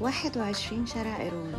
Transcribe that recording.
21 شارع إيرون.